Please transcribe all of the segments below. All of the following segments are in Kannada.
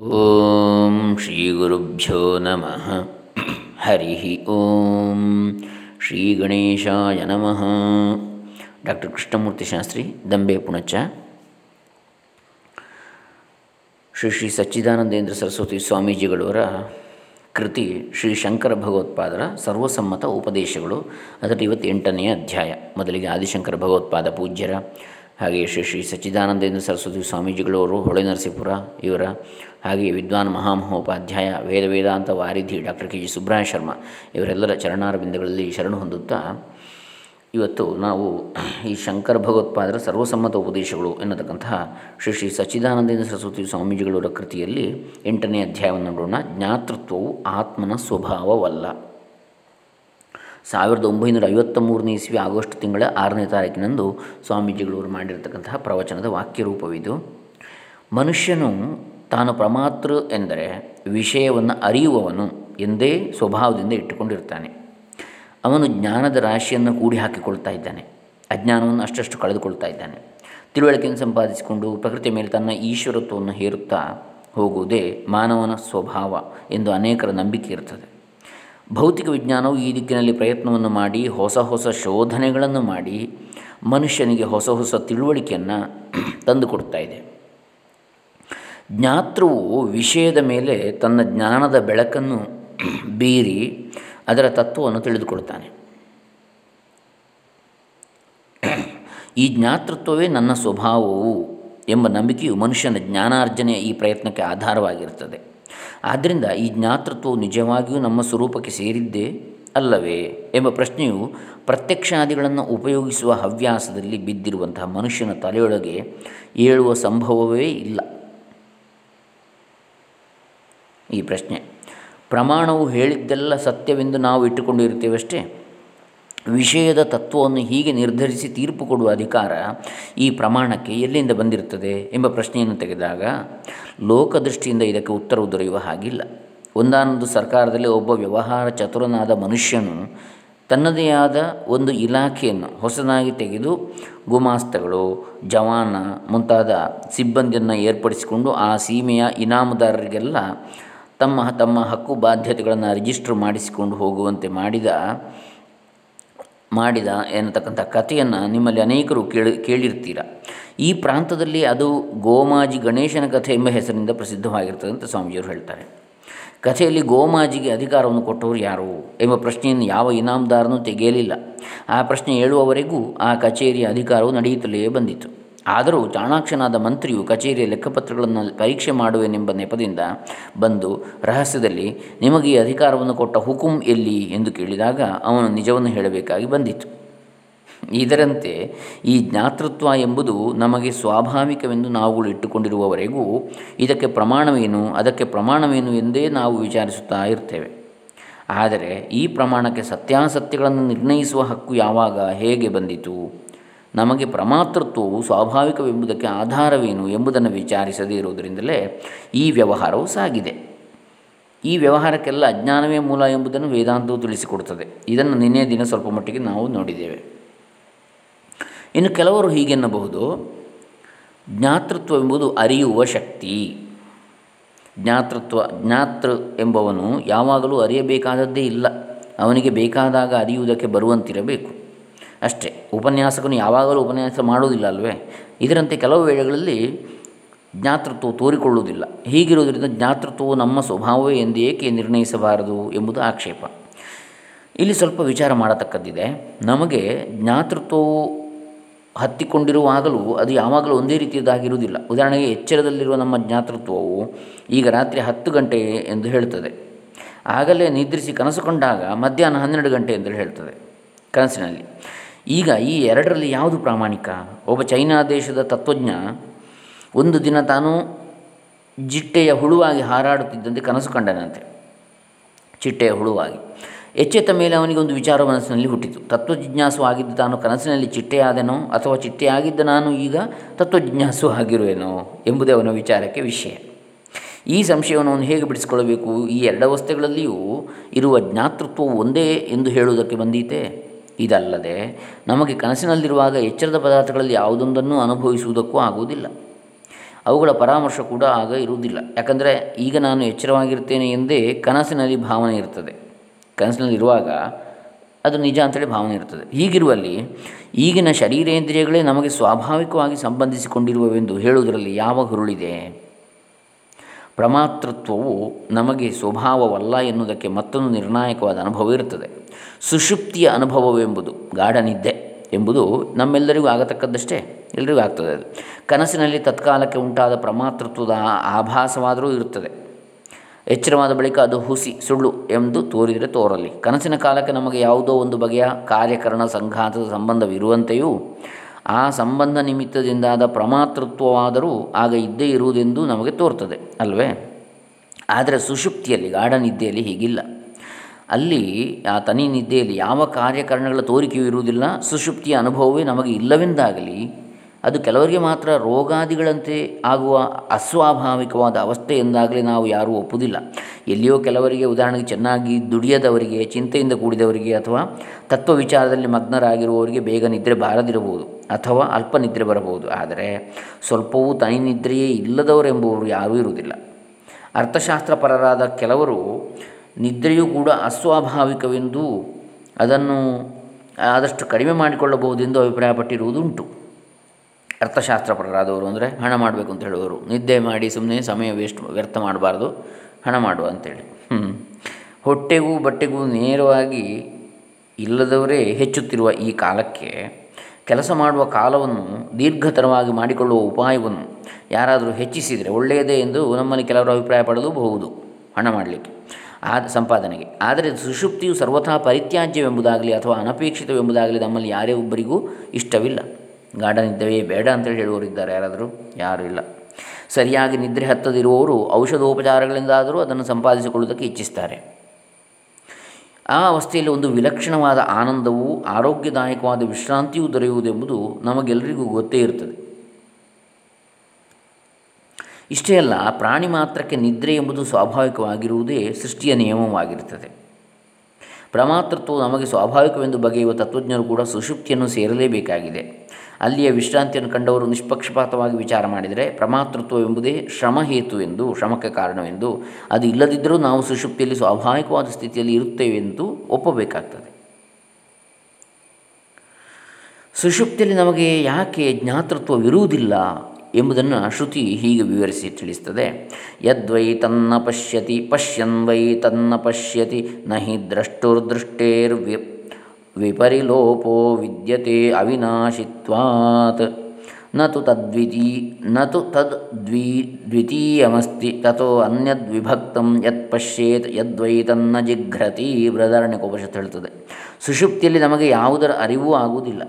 ಓಂ ಶ್ರೀ ಗುರುಭ್ಯೋ ನಮಃ ಹರಿ ಓಂ ಶ್ರೀ ಗಣೇಶಾಯ ನಮಃ ಡಾಕ್ಟರ್ ಕೃಷ್ಣಮೂರ್ತಿ ಶಾಸ್ತ್ರಿ ದಂಬೆ ಪುಣಚ ಶ್ರೀ ಶ್ರೀ ಸಚ್ಚಿದಾನಂದೇಂದ್ರ ಸರಸ್ವತಿ ಸ್ವಾಮೀಜಿಗಳವರ ಕೃತಿ ಶ್ರೀ ಶಂಕರ ಭಗವತ್ಪಾದರ ಸರ್ವಸಮ್ಮತ ಉಪದೇಶಗಳು. ಅದರಲ್ಲಿ ಇವತ್ತೆಂಟನೆಯ ಅಧ್ಯಾಯ. ಮೊದಲಿಗೆ ಆದಿಶಂಕರ ಭಗವತ್ಪಾದ ಪೂಜ್ಯರ ಹಾಗೆಯೇ ಶ್ರೀ ಶ್ರೀ ಸಚ್ಚಿದಾನಂದೇಂದ್ರ ಸರಸ್ವತಿ ಸ್ವಾಮೀಜಿಗಳವರು ಹೊಳೆ ನರಸೀಪುರ ಇವರ, ಹಾಗೆಯೇ ವಿದ್ವಾನ್ ಮಹಾಮಹೋಪಾಧ್ಯಾಯ ವೇದ ವೇದಾಂತ ವಾರಿಧಿ doctor K G Subraha Sharma ಇವರೆಲ್ಲರ ಚರಣಾರವಿಂದಗಳಲ್ಲಿ ಶರಣು ಹೊಂದುತ್ತಾ, ಇವತ್ತು ನಾವು ಈ ಶಂಕರ ಭಗವತ್ಪಾದರ ಸರ್ವಸಮ್ಮತ ಉಪದೇಶಗಳು ಎನ್ನತಕ್ಕಂತಹ ಶ್ರೀ ಶ್ರೀ ಸಚ್ಚಿದಾನಂದೇಂದ್ರ ಸರಸ್ವತಿ ಸ್ವಾಮೀಜಿಗಳವರ ಕೃತಿಯಲ್ಲಿ ಎಂಟನೇ ಅಧ್ಯಾಯವನ್ನು ನೋಡೋಣ. ಜ್ಞಾತೃತ್ವವು ಆತ್ಮನ ಸ್ವಭಾವವಲ್ಲ. ಸಾವಿರದ ಒಂಬೈನೂರ ಐವತ್ತ ಮೂರನೇ ಇಸ್ವಿ ಆಗಸ್ಟ್ ತಿಂಗಳ ಆರನೇ ತಾರೀಕಿನಂದು ಸ್ವಾಮೀಜಿಗಳವರು ಮಾಡಿರತಕ್ಕಂತಹ ಪ್ರವಚನದ ವಾಕ್ಯರೂಪವಿದು ಮನುಷ್ಯನು ತಾನು ಪ್ರಮಾತೃ ಎಂದರೆ ವಿಷಯವನ್ನು ಅರಿಯುವವನು ಎಂದೇ ಸ್ವಭಾವದಿಂದ ಇಟ್ಟುಕೊಂಡಿರ್ತಾನೆ. ಅವನು ಜ್ಞಾನದ ರಾಶಿಯನ್ನು ಕೂಡಿ ಹಾಕಿಕೊಳ್ತಾ ಇದ್ದಾನೆ. ಅಜ್ಞಾನವನ್ನು ಅಷ್ಟಷ್ಟು ಕಳೆದುಕೊಳ್ತಾ ಇದ್ದಾನೆ. ತಿಳುವಳಿಕೆಯನ್ನು ಸಂಪಾದಿಸಿಕೊಂಡು ಪ್ರಕೃತಿಯ ಮೇಲೆ ತನ್ನ ಈಶ್ವರತ್ವವನ್ನು ಹೇರುತ್ತಾ ಹೋಗುವುದೇ ಮಾನವನ ಸ್ವಭಾವ ಎಂದು ಅನೇಕರ ನಂಬಿಕೆ ಇರ್ತದೆ. ಭೌತಿಕ ವಿಜ್ಞಾನವು ಈ ದಿಕ್ಕಿನಲ್ಲಿ ಪ್ರಯತ್ನವನ್ನು ಮಾಡಿ, ಹೊಸ ಹೊಸ ಶೋಧನೆಗಳನ್ನು ಮಾಡಿ, ಮನುಷ್ಯನಿಗೆ ಹೊಸ ಹೊಸ ತಿಳುವಳಿಕೆಯನ್ನು ತಂದುಕೊಡ್ತಾ ಇದೆ. ಜ್ಞಾತೃವು ವಿಷಯದ ಮೇಲೆ ತನ್ನ ಜ್ಞಾನದ ಬೆಳಕನ್ನು ಬೀರಿ ಅದರ ತತ್ವವನ್ನು ತಿಳಿದುಕೊಡ್ತಾನೆ ಈ ಜ್ಞಾತೃತ್ವವೇ ನನ್ನ ಸ್ವಭಾವವು ಎಂಬ ನಂಬಿಕೆಯು ಮನುಷ್ಯನ ಜ್ಞಾನಾರ್ಜನೆಯ ಈ ಪ್ರಯತ್ನಕ್ಕೆ ಆಧಾರವಾಗಿರುತ್ತದೆ. ಆದ್ದರಿಂದ ಈ ಜ್ಞಾತೃತ್ವವು ನಿಜವಾಗಿಯೂ ನಮ್ಮ ಸ್ವರೂಪಕ್ಕೆ ಸೇರಿದ್ದೇ ಅಲ್ಲವೇ ಎಂಬ ಪ್ರಶ್ನೆಯು ಪ್ರತ್ಯಕ್ಷಾದಿಗಳನ್ನು ಉಪಯೋಗಿಸುವ ಹವ್ಯಾಸದಲ್ಲಿ ಬಿದ್ದಿರುವಂತಹ ಮನುಷ್ಯನ ತಲೆಯೊಳಗೆ ಏಳುವ ಸಂಭವವೇ ಇಲ್ಲ. ಈ ಪ್ರಶ್ನೆ, ಪ್ರಮಾಣವು ಹೇಳಿದ್ದೆಲ್ಲ ಸತ್ಯವೆಂದು ನಾವು ಇಟ್ಟುಕೊಂಡಿರುತ್ತೇವಷ್ಟೇ? ವಿಷಯದ ತತ್ವವನ್ನು ಹೀಗೆ ನಿರ್ಧರಿಸಿ ತೀರ್ಪು ಕೊಡುವ ಅಧಿಕಾರ ಈ ಪ್ರಮಾಣಕ್ಕೆ ಎಲ್ಲಿಂದ ಬಂದಿರುತ್ತದೆ ಎಂಬ ಪ್ರಶ್ನೆಯನ್ನು ತೆಗೆದಾಗ, ಲೋಕದೃಷ್ಟಿಯಿಂದ ಇದಕ್ಕೆ ಉತ್ತರವು ದೊರೆಯುವ ಹಾಗಿಲ್ಲ. ಒಂದಾನೊಂದು ಸರ್ಕಾರದಲ್ಲಿ ಒಬ್ಬ ವ್ಯವಹಾರ ಚತುರನಾದ ಮನುಷ್ಯನು ತನ್ನದೇ ಆದ ಒಂದು ಇಲಾಖೆಯನ್ನು ಹೊಸದಾಗಿ ತೆಗೆದು ಗುಮಾಸ್ತಗಳು, ಜವಾನ ಮುಂತಾದ ಸಿಬ್ಬಂದಿಯನ್ನು ಏರ್ಪಡಿಸಿಕೊಂಡು ಆ ಸೀಮೆಯ ಇನಾಮದಾರರಿಗೆಲ್ಲ ತಮ್ಮ ತಮ್ಮ ಹಕ್ಕು ಬಾಧ್ಯತೆಗಳನ್ನು ರಿಜಿಸ್ಟರ್ ಮಾಡಿಸಿಕೊಂಡು ಹೋಗುವಂತೆ ಮಾಡಿದ ಮಾಡಿದ ಎನ್ನತಕ್ಕಂಥ ಕಥೆಯನ್ನು ನಿಮ್ಮಲ್ಲಿ ಅನೇಕರು ಕೇಳಿ, ಕೇಳಿರ್ತೀರ. ಈ ಪ್ರಾಂತದಲ್ಲಿ ಅದು ಗೋಮಾಜಿ ಗಣೇಶನ ಕಥೆ ಎಂಬ ಹೆಸರಿನಿಂದ ಪ್ರಸಿದ್ಧವಾಗಿರ್ತದೆ ಅಂತ ಸ್ವಾಮೀಜಿಯವರು ಹೇಳ್ತಾರೆ. ಕಥೆಯಲ್ಲಿ ಗೋಮಾಜಿಗೆ ಅಧಿಕಾರವನ್ನು ಕೊಟ್ಟವರು ಯಾರು ಎಂಬ ಪ್ರಶ್ನೆಯನ್ನು ಯಾವ ಇನಾಮದಾರನೂ ತೆಗೆಯಲಿಲ್ಲ. ಆ ಪ್ರಶ್ನೆ ಹೇಳುವವರೆಗೂ ಆ ಕಚೇರಿಯ ಅಧಿಕಾರವು ನಡೆಯುತ್ತಲೇ ಬಂದಿತು. ಆದರೂ ಚಾಣಾಕ್ಷನಾದ ಮಂತ್ರಿಯು ಕಚೇರಿಯ ಲೆಕ್ಕಪತ್ರಗಳನ್ನು ಪರೀಕ್ಷೆ ಮಾಡುವೆನೆಂಬ ನೆಪದಿಂದ ಬಂದು ರಹಸ್ಯದಲ್ಲಿ ನಿಮಗೆ ಈ ಅಧಿಕಾರವನ್ನು ಕೊಟ್ಟ ಹುಕುಂ ಎಲ್ಲಿ ಎಂದು ಕೇಳಿದಾಗ ಅವನು ನಿಜವನ್ನು ಹೇಳಬೇಕಾಗಿ ಬಂದಿತು. ಇದರಂತೆ ಈ ಜ್ಞಾತೃತ್ವ ಎಂಬುದು ನಮಗೆ ಸ್ವಾಭಾವಿಕವೆಂದು ನಾವುಗಳು ಇಟ್ಟುಕೊಂಡಿರುವವರೆಗೂ ಇದಕ್ಕೆ ಪ್ರಮಾಣವೇನು, ಅದಕ್ಕೆ ಪ್ರಮಾಣವೇನು ಎಂದೇ ನಾವು ವಿಚಾರಿಸುತ್ತಾ ಇರ್ತೇವೆ. ಆದರೆ ಈ ಪ್ರಮಾಣಕ್ಕೆ ಸತ್ಯಾಸತ್ಯಗಳನ್ನು ನಿರ್ಣಯಿಸುವ ಹಕ್ಕು ಯಾವಾಗ ಹೇಗೆ ಬಂದಿತು? ನಮಗೆ ಪ್ರಮಾತೃತ್ವವು ಸ್ವಾಭಾವಿಕವೆಂಬುದಕ್ಕೆ ಆಧಾರವೇನು ಎಂಬುದನ್ನು ವಿಚಾರಿಸದೇ ಇರುವುದರಿಂದಲೇ ಈ ವ್ಯವಹಾರವು ಸಾಗಿದೆ. ಈ ವ್ಯವಹಾರಕ್ಕೆಲ್ಲ ಅಜ್ಞಾನವೇ ಮೂಲ ಎಂಬುದನ್ನು ವೇದಾಂತವು ತಿಳಿಸಿಕೊಡುತ್ತದೆ. ಇದನ್ನು ನಿನ್ನೆ ದಿನ ಸ್ವಲ್ಪ ಮಟ್ಟಿಗೆ ನಾವು ನೋಡಿದ್ದೇವೆ. ಇನ್ನು ಕೆಲವರು ಹೀಗೆನ್ನಬಹುದು ಜ್ಞಾತೃತ್ವವೆಂಬುದು ಅರಿಯುವ ಶಕ್ತಿ. ಜ್ಞಾತೃತ್ವ, ಜ್ಞಾತೃ ಎಂಬವನು ಯಾವಾಗಲೂ ಅರಿಯಬೇಕಾದದ್ದೇ ಇಲ್ಲ. ಅವನಿಗೆ ಬೇಕಾದಾಗ ಅರಿಯುವುದಕ್ಕೆ ಬರುವಂತಿರಬೇಕು. ಅಷ್ಟೇ. ಉಪನ್ಯಾಸಕನು ಯಾವಾಗಲೂ ಉಪನ್ಯಾಸ ಮಾಡುವುದಿಲ್ಲ ಅಲ್ವೇ ಇದರಂತೆ ಕೆಲವು ವೇಳೆಗಳಲ್ಲಿ ಜ್ಞಾತೃತ್ವವು ತೋರಿಕೊಳ್ಳುವುದಿಲ್ಲ. ಹೀಗಿರುವುದರಿಂದ ಜ್ಞಾತೃತ್ವವು ನಮ್ಮ ಸ್ವಭಾವವೇ ಎಂದು ಏಕೆ ನಿರ್ಣಯಿಸಬಾರದು ಎಂಬುದು ಆಕ್ಷೇಪ. ಇಲ್ಲಿ ಸ್ವಲ್ಪ ವಿಚಾರ ಮಾಡತಕ್ಕದ್ದಿದೆ. ನಮಗೆ ಜ್ಞಾತೃತ್ವವು ಹತ್ತಿಕೊಂಡಿರುವಾಗಲೂ ಅದು ಯಾವಾಗಲೂ ಒಂದೇ ರೀತಿಯದಾಗಿರುವುದಿಲ್ಲ ಉದಾಹರಣೆಗೆ ಎಚ್ಚರದಲ್ಲಿರುವ ನಮ್ಮ ಜ್ಞಾತೃತ್ವವು ಈಗ ರಾತ್ರಿ ಹತ್ತು ಗಂಟೆ ಎಂದು ಹೇಳ್ತದೆ. ಆಗಲೇ ನಿದ್ರಿಸಿ ಕನಸು ಕಂಡಾಗ ಮಧ್ಯಾಹ್ನ ಹನ್ನೆರಡು ಗಂಟೆ ಎಂದು ಹೇಳ್ತದೆ ಕನಸಿನಲ್ಲಿ. ಈಗ ಈ ಎರಡರಲ್ಲಿ ಯಾವುದು ಪ್ರಾಮಾಣಿಕ? ಒಬ್ಬ ಚೈನಾ ದೇಶದ ತತ್ವಜ್ಞ ಒಂದು ದಿನ ತಾನು ಜಿಟ್ಟೆಯ ಹುಳುವಾಗಿ ಹಾರಾಡುತ್ತಿದ್ದಂತೆ ಕನಸು ಕಂಡನಂತೆ. ಚಿಟ್ಟೆಯ ಹುಳುವಾಗಿ. ಎಚ್ಚೆತ್ತ ಮೇಲೆ ಅವನಿಗೆ ಒಂದು ವಿಚಾರ ಮನಸ್ಸಿನಲ್ಲಿ ಹುಟ್ಟಿತು. ತತ್ವಜಿಜ್ಞಾಸು ಆಗಿದ್ದು ತಾನು ಕನಸಿನಲ್ಲಿ ಚಿಟ್ಟೆಯಾದೆನೋ ಅಥವಾ ಚಿಟ್ಟೆಯಾಗಿದ್ದ ನಾನು ಈಗ ತತ್ವಜಿಜ್ಞಾಸು ಆಗಿರುವೆನೋ ಎಂಬುದೇ ಅವನ ವಿಚಾರಕ್ಕೆ ವಿಷಯ. ಈ ಸಂಶಯವನ್ನು ಅವನು ಹೇಗೆ ಬಿಡಿಸಿಕೊಳ್ಳಬೇಕು? ಈ ಎರಡವಸ್ಥೆಗಳಲ್ಲಿಯೂ ಇರುವ ಜ್ಞಾತೃತ್ವವು ಒಂದೇ ಎಂದು ಹೇಳುವುದಕ್ಕೆ ಬಂದೀತೆ. ಇದಲ್ಲದೆ ನಮಗೆ ಕನಸಿನಲ್ಲಿರುವಾಗ ಎಚ್ಚರದ ಪದಾರ್ಥಗಳಲ್ಲಿ ಯಾವುದೊಂದನ್ನು ಅನುಭವಿಸುವುದಕ್ಕೂ ಆಗುವುದಿಲ್ಲ. ಅವುಗಳ ಪರಾಮರ್ಶ ಕೂಡ ಆಗ ಇರುವುದಿಲ್ಲ. ಯಾಕಂದರೆ ಈಗ ನಾನು ಎಚ್ಚರವಾಗಿರ್ತೇನೆ ಎಂದೇ ಕನಸಿನಲ್ಲಿ ಭಾವನೆ ಇರ್ತದೆ. ಕನಸಿನಲ್ಲಿರುವಾಗ ಅದು ನಿಜ ಅಂತೇಳಿ ಭಾವನೆ ಇರ್ತದೆ. ಹೀಗಿರುವಲ್ಲಿ ಈಗಿನ ಶರೀರೇಂದ್ರಿಯಗಳೇ ನಮಗೆ ಸ್ವಾಭಾವಿಕವಾಗಿ ಸಂಬಂಧಿಸಿಕೊಂಡಿರುವವೆಂದು ಹೇಳುವುದರಲ್ಲಿ ಯಾವ ಹುರುಳಿದೆ? ಪ್ರಮಾತೃತ್ವವು ನಮಗೆ ಸ್ವಭಾವವಲ್ಲ ಎನ್ನುವುದಕ್ಕೆ ಮತ್ತೊಂದು ನಿರ್ಣಾಯಕವಾದ ಅನುಭವ ಇರುತ್ತದೆ. ಸುಷುಪ್ತಿಯ ಅನುಭವವೆಂಬುದು ಗಾಢನಿದ್ದೆ ಎಂಬುದು ನಮ್ಮೆಲ್ಲರಿಗೂ ಆಗತಕ್ಕದ್ದಷ್ಟೇ ಎಲ್ಲರಿಗೂ ಆಗ್ತದೆ ಅದು. ಕನಸಿನಲ್ಲಿ ತತ್ಕಾಲಕ್ಕೆ ಉಂಟಾದ ಪ್ರಮಾತೃತ್ವದ ಆಭಾಸವಾದರೂ ಇರುತ್ತದೆ. ಎಚ್ಚರವಾದ ಬಳಿಕ ಅದು ಹುಸಿ, ಸುಳ್ಳು ಎಂದು ತೋರಿದರೆ ತೋರಲಿ. ಕನಸಿನ ಕಾಲಕ್ಕೆ ನಮಗೆ ಯಾವುದೋ ಒಂದು ಬಗೆಯ ಕಾರ್ಯಕರಣ, ಸಂಘಾತದ ಸಂಬಂಧವಿರುವಂತೆಯೂ ಆ ಸಂಬಂಧ ನಿಮಿತ್ತದಿಂದಾದ ಪ್ರಮಾತೃತ್ವವಾದರೂ ಆಗ ಇದ್ದೇ ಇರುವುದೆಂದು ನಮಗೆ ತೋರ್ತದೆ, ಅಲ್ವೇ? ಆದರೆ ಸುಷುಪ್ತಿಯಲ್ಲಿ ಗಾಢ ನಿದ್ದೆಯಲ್ಲಿ ಹೀಗಿಲ್ಲ. ಅಲ್ಲಿ ಆ ತನಿ ನಿದ್ದೆಯಲ್ಲಿ ಯಾವ ಕಾರ್ಯಕರಣಗಳ ತೋರಿಕೆಯೂ ಇರುವುದಿಲ್ಲ, ಸುಷುಪ್ತಿಯ ಅನುಭವವೇ ನಮಗೆ ಇಲ್ಲವೆಂದಾಗಲಿ, ಅದು ಕೆಲವರಿಗೆ ಮಾತ್ರ ರೋಗಾದಿಗಳಂತೆ ಆಗುವ ಅಸ್ವಾಭಾವಿಕವಾದ ಅವಸ್ಥೆ ಎಂದಾಗಲಿ ನಾವು ಯಾರೂ ಒಪ್ಪುವುದಿಲ್ಲ ಎಲ್ಲಿಯೋ ಕೆಲವರಿಗೆ ಉದಾಹರಣೆಗೆ ಚೆನ್ನಾಗಿ ದುಡಿಯದವರಿಗೆ, ಚಿಂತೆಯಿಂದ ಕೂಡಿದವರಿಗೆ ಅಥವಾ ತತ್ವ ವಿಚಾರದಲ್ಲಿ ಮಗ್ನರಾಗಿರುವವರಿಗೆ ಬೇಗ ನಿದ್ರೆ ಬಾರದಿರಬಹುದು. ಅಥವಾ ಅಲ್ಪ ನಿದ್ರೆ ಬರಬಹುದು. ಆದರೆ ಸ್ವಲ್ಪವೂ ತನಿ ನಿದ್ರೆಯೇ ಇಲ್ಲದವರೆಂಬುವರು ಯಾರೂ ಇರುವುದಿಲ್ಲ. ಅರ್ಥಶಾಸ್ತ್ರಪರರಾದ ಕೆಲವರು ನಿದ್ರೆಯೂ ಕೂಡ ಅಸ್ವಾಭಾವಿಕವೆಂದು ಅದನ್ನು ಆದಷ್ಟು ಕಡಿಮೆ ಮಾಡಿಕೊಳ್ಳಬಹುದೆಂದು ಅಭಿಪ್ರಾಯಪಟ್ಟಿರುವುದುಂಟು. ಅರ್ಥಶಾಸ್ತ್ರಪರರಾದವರು ಅಂದರೆ ಹಣ ಮಾಡಬೇಕು ಅಂತ ಹೇಳುವವರು ನಿದ್ದೆ ಮಾಡಿ ಸುಮ್ಮನೆ ಸಮಯ ವೇಸ್ಟ್ ವ್ಯರ್ಥ ಮಾಡಬಾರ್ದು, ಹಣ ಮಾಡುವ ಅಂತೇಳಿ. ಹ್ಞೂ ಹೊಟ್ಟೆಗೂ ಬಟ್ಟೆಗೂ ನೇರವಾಗಿ ಇಲ್ಲದವರೇ ಹೆಚ್ಚುತ್ತಿರುವ ಈ ಕಾಲಕ್ಕೆ ಕೆಲಸ ಮಾಡುವ ಕಾಲವನ್ನು ದೀರ್ಘತರವಾಗಿ ಮಾಡಿಕೊಳ್ಳುವ ಉಪಾಯವನ್ನು ಯಾರಾದರೂ ಹೆಚ್ಚಿಸಿದರೆ ಒಳ್ಳೆಯದೇ ಎಂದು ನಮ್ಮಲ್ಲಿ ಕೆಲವರು ಅಭಿಪ್ರಾಯ ಪಡಲೂಬಹುದು ಹಣ ಮಾಡಲಿಕ್ಕೆ ಆ ಸಂಪಾದನೆಗೆ. ಆದರೆ ಸುಷುಪ್ತಿಯು ಸರ್ವಥಾ ಪರಿತ್ಯಾಜ್ಯವೆಂಬುದಾಗಲಿ ಅಥವಾ ಅನಪೇಕ್ಷಿತವೆಂಬುದಾಗಲಿ ನಮ್ಮಲ್ಲಿ ಯಾರೇ ಒಬ್ಬರಿಗೂ ಇಷ್ಟವಿಲ್ಲ. ಗಾರ್ಡನ್ ಇದ್ದವೇ ಬೇಡ ಅಂತೇಳಿ ಹೇಳುವವರಿದ್ದಾರೆ. ಯಾರಾದರೂ? ಯಾರೂ ಇಲ್ಲ. ಸರಿಯಾಗಿ ನಿದ್ರೆ ಹತ್ತದಿರುವವರು ಔಷಧೋಪಚಾರಗಳಿಂದಾದರೂ ಅದನ್ನು ಸಂಪಾದಿಸಿಕೊಳ್ಳುವುದಕ್ಕೆ ಇಚ್ಛಿಸ್ತಾರೆ. ಆ ಅವಸ್ಥೆಯಲ್ಲಿ ಒಂದು ವಿಲಕ್ಷಣವಾದ ಆನಂದವು ಆರೋಗ್ಯದಾಯಕವಾದ ವಿಶ್ರಾಂತಿಯೂ ದೊರೆಯುವುದೆಂಬುದು ನಮಗೆಲ್ಲರಿಗೂ ಗೊತ್ತೇ ಇರ್ತದೆ. ಇಷ್ಟೇ ಅಲ್ಲ ಪ್ರಾಣಿ ಮಾತ್ರಕ್ಕೆ ನಿದ್ರೆ ಎಂಬುದು ಸ್ವಾಭಾವಿಕವಾಗಿರುವುದೇ ಸೃಷ್ಟಿಯ ನಿಯಮವಾಗಿರುತ್ತದೆ ಪ್ರಮಾತೃತ್ವವು ನಮಗೆ ಸ್ವಾಭಾವಿಕವೆಂದು ಬಗೆಯುವ ತತ್ವಜ್ಞರು ಕೂಡ ಸುಷುಪ್ತಿಯನ್ನು ಸೇರಲೇಬೇಕಾಗಿದೆ. ಅಲ್ಲಿಯ ವಿಶ್ರಾಂತಿಯನ್ನು ಕಂಡವರು ನಿಷ್ಪಕ್ಷಪಾತವಾಗಿ ವಿಚಾರ ಮಾಡಿದರೆ, ಪ್ರಮಾತೃತ್ವವೆಂಬುದೇ ಶ್ರಮಹೇತು ಎಂದು, ಶ್ರಮಕ್ಕೆ ಕಾರಣವೆಂದು, ಅದು ಇಲ್ಲದಿದ್ದರೂ ನಾವು ಸುಷುಪ್ತಿಯಲ್ಲಿ ಸ್ವಾಭಾವಿಕವಾದ ಸ್ಥಿತಿಯಲ್ಲಿ ಇರುತ್ತೇವೆ ಎಂದು ಒಪ್ಪಬೇಕಾಗ್ತದೆ. ಸುಷುಪ್ತಿಯಲ್ಲಿ ನಮಗೆ ಯಾಕೆ ಜ್ಞಾತೃತ್ವವಿರುವುದಿಲ್ಲ? ಎಂಬುದನ್ನು ಶ್ರುತಿ ಹೀಗೆ ವಿವರಿಸಿ ತಿಳಿಸ್ತದೆ. ಯದ್ವೈ ತನ್ನ ಪಶ್ಯತಿ ಪಶ್ಯನ್ ವೈ ತನ್ನ ಪಶ್ಯತಿ ನ ಹಿ ದ್ರಷ್ಟುರ್ದೃಷ್ಟೇರ್ವಿ, ವಿಪರಿಲೋಪೋ ವಿದ್ಯತೆ ಅವಿನಾಶಿತ್ವಾತ್. ನತು ತದ್ವಿತೀ, ನತು ತದ್ ದ್ವಿ ದ್ವಿತೀಯಮಸ್ತಿ ಅನ್ಯದ್ ಅನ್ಯದ್ವಿಭಕ್ತಂ ಯತ್ ಪಶ್ಯೇತ್, ಯದ್ವೈ ತನ್ನ ಜಿಘ್ರತಿ ಬೃಹದಾರಣ್ಯಕೋಪನಿಷತ್ತು ಹೇಳ್ತದೆ ಸುಷುಪ್ತಿಯಲ್ಲಿ ನಮಗೆ ಯಾವುದರ ಅರಿವೂ ಆಗುವುದಿಲ್ಲ.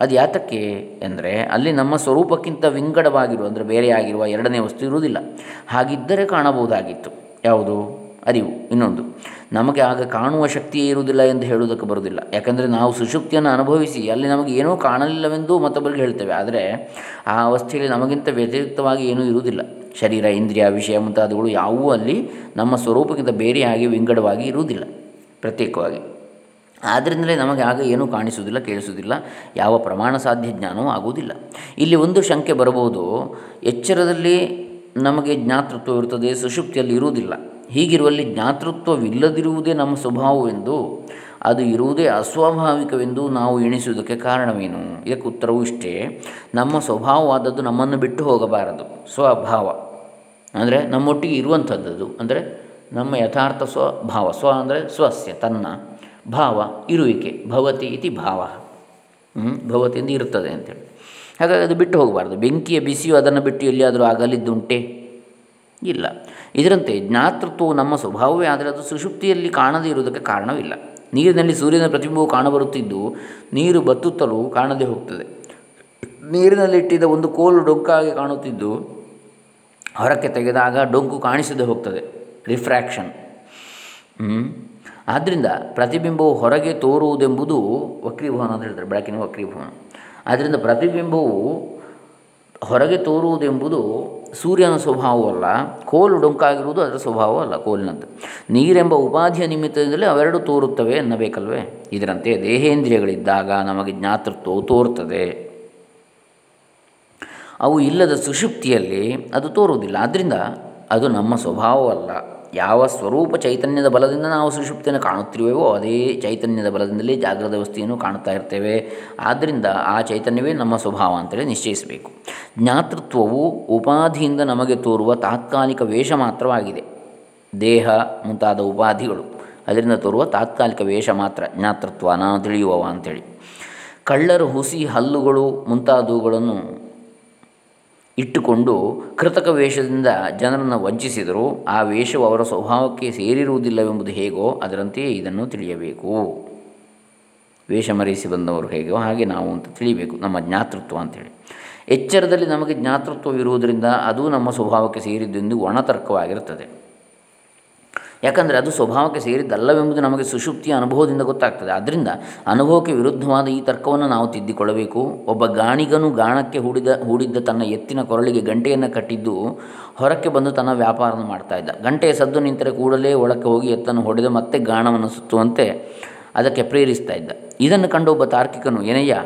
ಅದು ಯಾತಕ್ಕೆ ಎಂದರೆ ಅಲ್ಲಿ ನಮ್ಮ ಸ್ವರೂಪಕ್ಕಿಂತ ವಿಂಗಡವಾಗಿರುವ, ಅಂದರೆ ಬೇರೆಯಾಗಿರುವ ಎರಡನೇ ವಸ್ತು ಇರುವುದಿಲ್ಲ. ಹಾಗಿದ್ದರೆ ಕಾಣಬಹುದಾಗಿತ್ತು. ಯಾವುದು? ಅರಿವು. ಇನ್ನೊಂದು, ನಮಗೆ ಆಗ ಕಾಣುವ ಶಕ್ತಿಯೇ ಇರುವುದಿಲ್ಲ ಎಂದು ಹೇಳುವುದಕ್ಕೆ ಬರುವುದಿಲ್ಲ. ಯಾಕಂದರೆ ನಾವು ಸುಶುಕ್ತಿಯನ್ನು ಅನುಭವಿಸಿ ಅಲ್ಲಿ ನಮಗೆ ಏನೂ ಕಾಣಲಿಲ್ಲವೆಂದು ಮತ್ತೊಬ್ಬರಿಗೆ ಹೇಳ್ತೇವೆ. ಆದರೆ ಆ ಅವಸ್ಥೆಯಲ್ಲಿ ನಮಗಿಂತ ವ್ಯತಿರಿಕ್ತವಾಗಿ ಏನೂ ಇರುವುದಿಲ್ಲ. ಶರೀರ, ಇಂದ್ರಿಯ, ವಿಷಯ ಮುಂತಾದವುಗಳು ಯಾವುವು ಅಲ್ಲಿ ನಮ್ಮ ಸ್ವರೂಪಕ್ಕಿಂತ ಬೇರೆಯಾಗಿ ವಿಂಗಡವಾಗಿ ಇರುವುದಿಲ್ಲ. ಪ್ರತ್ಯೇಕವಾಗಿ. ಆದ್ದರಿಂದಲೇ ನಮಗೆ ಆಗ ಏನೂ ಕಾಣಿಸುವುದಿಲ್ಲ, ಕೇಳಿಸುವುದಿಲ್ಲ. ಯಾವ ಪ್ರಮಾಣ ಸಾಧ್ಯ ಜ್ಞಾನವೂ ಆಗುವುದಿಲ್ಲ. ಇಲ್ಲಿ ಒಂದು ಶಂಕೆ ಬರಬಹುದು. ಎಚ್ಚರದಲ್ಲಿ ನಮಗೆ ಜ್ಞಾತೃತ್ವ ಇರುತ್ತದೆ ಸುಷುಪ್ತಿಯಲ್ಲಿ ಇರುವುದಿಲ್ಲ. ಹೀಗಿರುವಲ್ಲಿ ಜ್ಞಾತೃತ್ವವಿಲ್ಲದಿರುವುದೇ ನಮ್ಮ ಸ್ವಭಾವವೆಂದು, ಅದು ಇರುವುದೇ ಅಸ್ವಾಭಾವಿಕವೆಂದು ನಾವು ಎಣಿಸುವುದಕ್ಕೆ ಕಾರಣವೇನು? ಇದಕ್ಕೆ ಉತ್ತರವೂ ಇಷ್ಟೇ. ನಮ್ಮ ಸ್ವಭಾವವಾದದ್ದು ನಮ್ಮನ್ನು ಬಿಟ್ಟು ಹೋಗಬಾರದು, ಸ್ವಭಾವ. ಅಂದರೆ ನಮ್ಮೊಟ್ಟಿಗೆ ಇರುವಂಥದ್ದು ಅಂದರೆ ನಮ್ಮ ಯಥಾರ್ಥ ಸ್ವಭಾವ, ಸ್ವ ಅಂದರೆ ಸ್ವಸ್ಯ, ತನ್ನ. ಭಾವ, ಇರುವಿಕೆ, ಭವತಿ ಇತಿ ಭಾವ. ಭವತಿ ಎಂದು ಇರುತ್ತದೆ ಅಂತೇಳಿ. ಹಾಗಾಗಿ ಅದು ಬಿಟ್ಟು ಹೋಗಬಾರ್ದು. ಬೆಂಕಿಯ ಬಿಸಿಯು ಅದನ್ನು ಬಿಟ್ಟು ಎಲ್ಲಿಯಾದರೂ ಆಗಲಿದ್ದುಂಟೆ? ಇಲ್ಲ. ಇದರಂತೆ ಜ್ಞಾತೃತ್ವವು ನಮ್ಮ ಸ್ವಭಾವವೇ, ಆದರೆ ಅದು ಸುಷುಪ್ತಿಯಲ್ಲಿ ಕಾಣದೇ ಇರುವುದಕ್ಕೆ ಕಾರಣವಿಲ್ಲ. ನೀರಿನಲ್ಲಿ ಸೂರ್ಯನ ಪ್ರತಿಬಿಂಬವು ಕಾಣಬರುತ್ತಿದ್ದು, ನೀರು ಬತ್ತುತ್ತಲೂ ಕಾಣದೇ ಹೋಗ್ತದೆ. ನೀರಿನಲ್ಲಿ ಇಟ್ಟಿದ್ದ ಒಂದು ಕೋಲು ಡೊಂಕಾಗಿ ಕಾಣುತ್ತಿದ್ದು, ಹೊರಕ್ಕೆ ತೆಗೆದಾಗ ಡೊಂಕು ಕಾಣಿಸದೆ ಹೋಗ್ತದೆ. ರಿಫ್ರ್ಯಾಕ್ಷನ್ ಆದ್ದರಿಂದ ಪ್ರತಿಬಿಂಬವು ಹೊರಗೆ ತೋರುವುದೆಂಬುದು ವಕ್ರೀಭವನ ಅಂತ ಹೇಳ್ತಾರೆ, ಬೆಳಕಿನ ವಕ್ರೀಭವನ. ಆದ್ದರಿಂದ ಪ್ರತಿಬಿಂಬವು ಹೊರಗೆ ತೋರುವುದೆಂಬುದು ಸೂರ್ಯನ ಸ್ವಭಾವವಲ್ಲ ಕೋಲು ಡೊಂಕಾಗಿರುವುದು ಅದರ ಸ್ವಭಾವವಲ್ಲ ಕೋಲಿನಂತೆ. ನೀರೆಂಬ ಉಪಾಧಿಯ ನಿಮಿತ್ತದಿಂದಲೇ ಅವೆರಡು ತೋರುತ್ತವೆ ಎನ್ನಬೇಕಲ್ವೇ ಇದರಂತೆ ದೇಹೇಂದ್ರಿಯಗಳಿದ್ದಾಗ ನಮಗೆ ಜ್ಞಾತೃತ್ವವು ತೋರುತ್ತದೆ. ಅವು ಇಲ್ಲದ ಸುಷುಪ್ತಿಯಲ್ಲಿ ಅದು ತೋರುವುದಿಲ್ಲ. ಆದ್ದರಿಂದ ಅದು ನಮ್ಮ ಸ್ವಭಾವವಲ್ಲ ಯಾವ ಸ್ವರೂಪ ಚೈತನ್ಯದ ಬಲದಿಂದ ನಾವು ಸುಷುಪ್ತಿಯನ್ನು ಕಾಣುತ್ತಿರುವೆವೋ ಅದೇ ಚೈತನ್ಯದ ಬಲದಿಂದಲೇ ಜಾಗೃತ ವಸ್ತಿಯನ್ನು ಕಾಣುತ್ತಾ ಇರ್ತೇವೆ. ಆದ್ದರಿಂದ ಆ ಚೈತನ್ಯವೇ ನಮ್ಮ ಸ್ವಭಾವ ಅಂತೇಳಿ ನಿಶ್ಚಯಿಸಬೇಕು. ಜ್ಞಾತೃತ್ವವು ಉಪಾಧಿಯಿಂದ ನಮಗೆ ತೋರುವ ತಾತ್ಕಾಲಿಕ ವೇಷ ಮಾತ್ರವಾಗಿದೆ. ದೇಹ ಮುಂತಾದ ಉಪಾಧಿಗಳು ಅದರಿಂದ ತೋರುವ ತಾತ್ಕಾಲಿಕ ವೇಷ ಮಾತ್ರ ಜ್ಞಾತೃತ್ವ ನಾನು ತಿಳಿಯುವವ ಅಂಥೇಳಿ ಕಳ್ಳರು, ಹುಸಿ, ಹಲ್ಲುಗಳು ಮುಂತಾದವುಗಳನ್ನು ಇಟ್ಟುಕೊಂಡು ಕೃತಕ ವೇಷದಿಂದ ಜನರನ್ನು ವಂಚಿಸಿದರು. ಆ ವೇಷವು ಅವರ ಸ್ವಭಾವಕ್ಕೆ ಸೇರಿರುವುದಿಲ್ಲವೆಂಬುದು ಹೇಗೋ ಅದರಂತೆಯೇ ಇದನ್ನು ತಿಳಿಯಬೇಕು. ವೇಷ ಮರೆಸಿ ಬಂದವರು ಹೇಗೋ ಹಾಗೆ ನಾವು ಅಂತ ತಿಳಿಯಬೇಕು ನಮ್ಮ ಜ್ಞಾತೃತ್ವ ಅಂತೇಳಿ ಎಚ್ಚರದಲ್ಲಿ ನಮಗೆ ಜ್ಞಾತೃತ್ವವಿರುವುದರಿಂದ ಅದು ನಮ್ಮ ಸ್ವಭಾವಕ್ಕೆ ಸೇರಿದ್ದೆಂದು ಒಣತರ್ಕವಾಗಿರುತ್ತದೆ. ಯಾಕಂದರೆ ಅದು ಸ್ವಭಾವಕ್ಕೆ ಸೇರಿದ್ದಲ್ಲವೆಂಬುದು ನಮಗೆ ಸುಷುಪ್ತಿಯ ಅನುಭವದಿಂದ ಗೊತ್ತಾಗ್ತದೆ. ಆದ್ದರಿಂದ ಅನುಭವಕ್ಕೆ ವಿರುದ್ಧವಾದ ಈ ತರ್ಕವನ್ನು ನಾವು ತಿದ್ದಿಕೊಳ್ಳಬೇಕು. ಒಬ್ಬ ಗಾಣಿಗನು ಗಾಣಕ್ಕೆ ಹೂಡಿದ, ಹೂಡಿದ್ದ ತನ್ನ ಎತ್ತಿನ ಕೊರಳಿಗೆ ಗಂಟೆಯನ್ನು ಕಟ್ಟಿದ್ದು ಹೊರಕ್ಕೆ ಬಂದು ತನ್ನ ವ್ಯಾಪಾರವನ್ನು ಮಾಡ್ತಾ ಇದ್ದ. ಗಂಟೆಯ ಸದ್ದು ನಿಂತರೆ ಕೂಡಲೇ ಒಳಕ್ಕೆ ಹೋಗಿ ಎತ್ತನ್ನು ಹೊಡೆದು ಮತ್ತೆ ಗಾಣವನ್ನು ಸುತ್ತುವಂತೆ ಅದಕ್ಕೆ ಪ್ರೇರಿಸ್ತಾ ಇದ್ದ. ಇದನ್ನು ಕಂಡು ಒಬ್ಬ ತಾರ್ಕಿಕನು, ಏನಯ್ಯ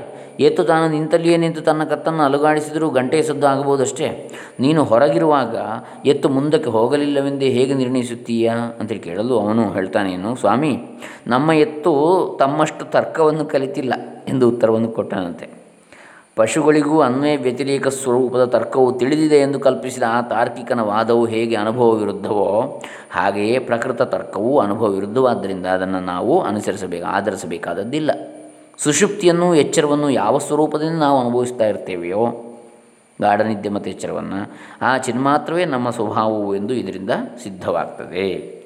ಎತ್ತು ತಾನು ನಿಂತಲ್ಲಿಯೇ ನಿಂತು ತನ್ನ ಕತ್ತನ್ನು ಅಲುಗಾಡಿಸಿದರೂ ಗಂಟೆಯ ಸದ್ದು ಆಗಬಹುದಷ್ಟೇ? ನೀನು ಹೊರಗಿರುವಾಗ ಎತ್ತು ಮುಂದಕ್ಕೆ ಹೋಗಲಿಲ್ಲವೆಂದೇ ಹೇಗೆ ನಿರ್ಣಯಿಸುತ್ತೀಯಾ? ಅಂತೇಳಿ ಕೇಳಲು ಅವನು ಹೇಳ್ತಾನೇನು ಸ್ವಾಮಿ, ನಮ್ಮ ಎತ್ತು ತಮ್ಮಷ್ಟು ತರ್ಕವನ್ನು ಕಲಿತಿಲ್ಲ ಎಂದು ಉತ್ತರವನ್ನು ಕೊಟ್ಟನಂತೆ. ಪಶುಗಳಿಗೂ ಅನ್ವಯ ವ್ಯತಿರೇಕ ಸ್ವರೂಪದ ತರ್ಕವು ತಿಳಿದಿದೆ ಎಂದು ಕಲ್ಪಿಸಿದ ಆ ತಾರ್ಕಿಕನ ವಾದವು ಹೇಗೆ ಅನುಭವ ವಿರುದ್ಧವೋ, ಹಾಗೆಯೇ ಪ್ರಕೃತ ತರ್ಕವು ಅನುಭವ ವಿರುದ್ಧವಾದ್ದರಿಂದ ಅದನ್ನು ನಾವು ಅನುಸರಿಸಬೇಕು, ಆಧರಿಸಬೇಕಾದದ್ದಿಲ್ಲ. ಸುಷುಪ್ತಿಯನ್ನು ಎಚ್ಚರವನ್ನು ಯಾವ ಸ್ವರೂಪದಿಂದ ನಾವು ಅನುಭವಿಸ್ತಾ ಇರ್ತೇವೆಯೋ, ಗಾಢನಿದ್ದೆ ಮತ್ತು ಎಚ್ಚರವನ್ನು ಆ ಚಿನ್ಮಾತ್ರವೇ ನಮ್ಮ ಸ್ವಭಾವವು ಎಂದು ಇದರಿಂದ ಸಿದ್ಧವಾಗ್ತದೆ.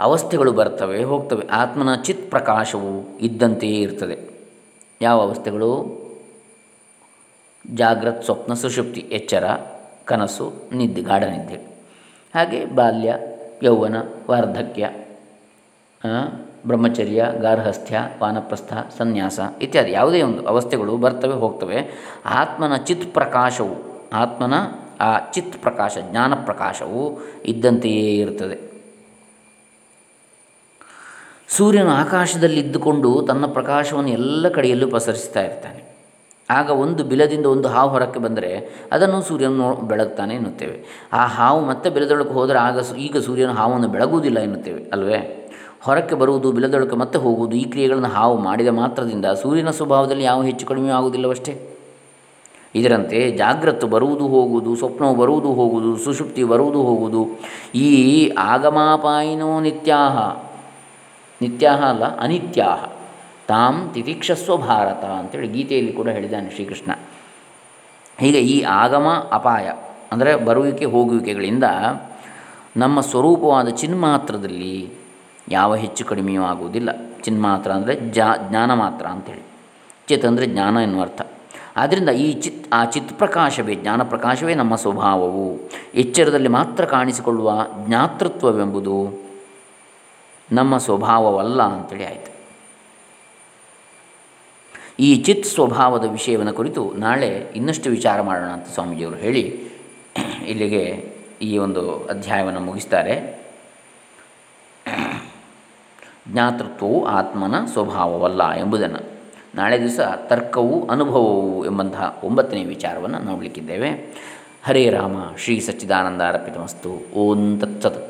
ಅವಸ್ಥೆಗಳು ಬರ್ತವೆ, ಹೋಗ್ತವೆ. ಆತ್ಮನ ಚಿತ್ ಪ್ರಕಾಶವು ಇದ್ದಂತೆಯೇ ಇರ್ತದೆ. ಯಾವ ಅವಸ್ಥೆಗಳು? ಜಾಗ್ರತ್, ಸ್ವಪ್ನ ಸುಷುಪ್ತಿ ಎಚ್ಚರ, ಕನಸು, ನಿದ್ದೆ ಗಾಢ ನಿದ್ದೆ ಹಾಗೆ ಬಾಲ್ಯ, ಯೌವನ, ವಾರ್ಧಕ್ಯ ಬ್ರಹ್ಮಚರ್ಯ, ಗಾರ್ಹಸ್ಥ್ಯ, ವಾನಪ್ರಸ್ಥ, ಸನ್ಯಾಸ ಇತ್ಯಾದಿ. ಯಾವುದೇ ಒಂದು ಅವಸ್ಥೆಗಳು ಬರ್ತವೆ, ಹೋಗ್ತವೆ. ಆತ್ಮನ ಚಿತ್ ಪ್ರಕಾಶವು, ಆತ್ಮನ ಆ ಚಿತ್ ಪ್ರಕಾಶ, ಜ್ಞಾನ ಪ್ರಕಾಶವು ಇದ್ದಂತೆಯೇ ಇರ್ತದೆ ಸೂರ್ಯನು ಆಕಾಶದಲ್ಲಿದ್ದುಕೊಂಡು ತನ್ನ ಪ್ರಕಾಶವನ್ನು ಎಲ್ಲ ಕಡೆಯಲ್ಲೂ ಪಸರಿಸ್ತಾ ಇರ್ತಾನೆ. ಆಗ ಒಂದು ಬಿಲದಿಂದ ಒಂದು ಹಾವು ಹೊರಕ್ಕೆ ಬಂದರೆ ಅದನ್ನು ಸೂರ್ಯನು ಬೆಳಗ್ತಾನೆ ಎನ್ನುತ್ತೇವೆ. ಆ ಹಾವು ಮತ್ತೆ ಬಿಲದೊಳಗೆ ಹೋದರೆ ಆಗ ಈಗ ಸೂರ್ಯನ ಹಾವನ್ನು ಬೆಳಗುವುದಿಲ್ಲ ಎನ್ನುತ್ತೇವೆ, ಅಲ್ವೇ? ಹೊರಕ್ಕೆ ಬರುವುದು, ಬಿಲದೊಳಕ್ಕೆ ಮತ್ತೆ ಹೋಗುವುದು, ಈ ಕ್ರಿಯೆಗಳನ್ನು ಹಾವು ಮಾಡಿದ ಮಾತ್ರದಿಂದ ಸೂರ್ಯನ ಸ್ವಭಾವದಲ್ಲಿ ಯಾವ ಹೆಚ್ಚು ಕಡಿಮೆ ಆಗುವುದಿಲ್ಲವಷ್ಟೇ? ಇದರಂತೆ ಜಾಗ್ರತ್ತು ಬರುವುದು ಹೋಗುವುದು, ಸ್ವಪ್ನವು ಬರುವುದು ಹೋಗುವುದು, ಸುಷುಪ್ತಿ ಬರುವುದು ಹೋಗುವುದು, ಈ ಆಗಮಾಪಾಯಿನೋ ನಿತ್ಯಾಹ ನಿತ್ಯಾಹ ಅಲ್ಲ, ಅನಿತ್ಯಾಹ, ತಾಂ ತಿತಿಕ್ಷಸ್ವ ಭಾರತ ಅಂತೇಳಿ ಗೀತೆಯಲ್ಲಿ ಕೂಡ ಹೇಳಿದ್ದಾನೆ ಶ್ರೀಕೃಷ್ಣ. ಹೀಗೆ ಈ ಆಗಮ ಅಪಾಯ, ಅಂದರೆ ಬರುವಿಕೆ ಹೋಗುವಿಕೆಗಳಿಂದ ನಮ್ಮ ಸ್ವರೂಪವಾದ ಚಿನ್ಮಾತ್ರದಲ್ಲಿ ಯಾವ ಹೆಚ್ಚು ಕಡಿಮೆಯೂ ಆಗುವುದಿಲ್ಲ. ಚಿನ್ಮಾತ್ರ ಅಂದರೆ ಜಾ, ಜ್ಞಾನ ಮಾತ್ರ ಅಂಥೇಳಿ ಚಿತ್ ಅಂದರೆ ಜ್ಞಾನ ಎನ್ನುವ ಅರ್ಥ. ಆದ್ದರಿಂದ ಈ ಚಿತ್, ಆ ಚಿತ್ ಪ್ರಕಾಶವೇ, ಜ್ಞಾನ ಪ್ರಕಾಶವೇ ನಮ್ಮ ಸ್ವಭಾವವು. ಎಚ್ಚರದಲ್ಲಿ ಮಾತ್ರ ಕಾಣಿಸಿಕೊಳ್ಳುವ ಜ್ಞಾತೃತ್ವವೆಂಬುದು ನಮ್ಮ ಸ್ವಭಾವವಲ್ಲ ಅಂತೇಳಿ ಆಯಿತು. ಈ ಚಿತ್ ಸ್ವಭಾವದ ವಿಷಯವನ್ನು ಕುರಿತು ನಾಳೆ ಇನ್ನಷ್ಟು ವಿಚಾರ ಮಾಡೋಣ ಅಂತ ಸ್ವಾಮೀಜಿಯವರು ಹೇಳಿ, ಇಲ್ಲಿಗೆ ಈ ಒಂದು ಅಧ್ಯಾಯವನ್ನು ಮುಗಿಸ್ತಾರೆ. ಜ್ಞಾತೃತ್ವವು ಆತ್ಮನ ಸ್ವಭಾವವಲ್ಲ ಎಂಬುದನ್ನು. ನಾಳೆ ದಿವಸ ತರ್ಕವು ಅನುಭವವು ಎಂಬಂತಹ ಒಂಬತ್ತನೇ ವಿಚಾರವನ್ನು ನೋಡಲಿಕ್ಕಿದ್ದೇವೆ. ಹರೇ ರಾಮ, ಶ್ರೀ ಸಚ್ಚಿದಾನಂದ ಅರ್ಪಿತಮಸ್ತು. ಓಂ ತತ್ಸತ್.